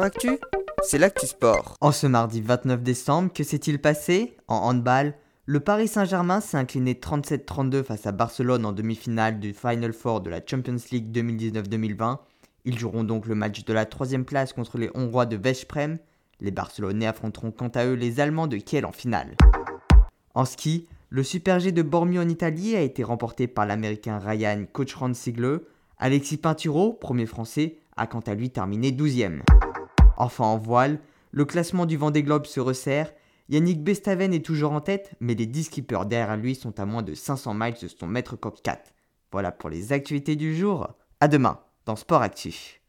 Actu, c'est l'actu sport. En ce mardi 29 décembre, que s'est-il passé? En handball, le Paris Saint-Germain s'est incliné 37-32 face à Barcelone en demi-finale du Final Four de la Champions League 2019-2020. Ils joueront donc le match de la troisième place contre les Hongrois de Veszprem. Les Barcelonais affronteront quant à eux les Allemands de Kiel en finale. En ski, le Super G de Bormio en Italie a été remporté par l'Américain Ryan Cochran-Sigle. Alexis Pinturo, premier français, a quant à lui terminé 12e. Enfin en voile, le classement du Vendée Globe se resserre. Yannick Bestaven est toujours en tête, mais les 10 skippers derrière lui sont à moins de 500 miles de son maître COP 4. Voilà pour les actualités du jour. À demain dans Sport Actif.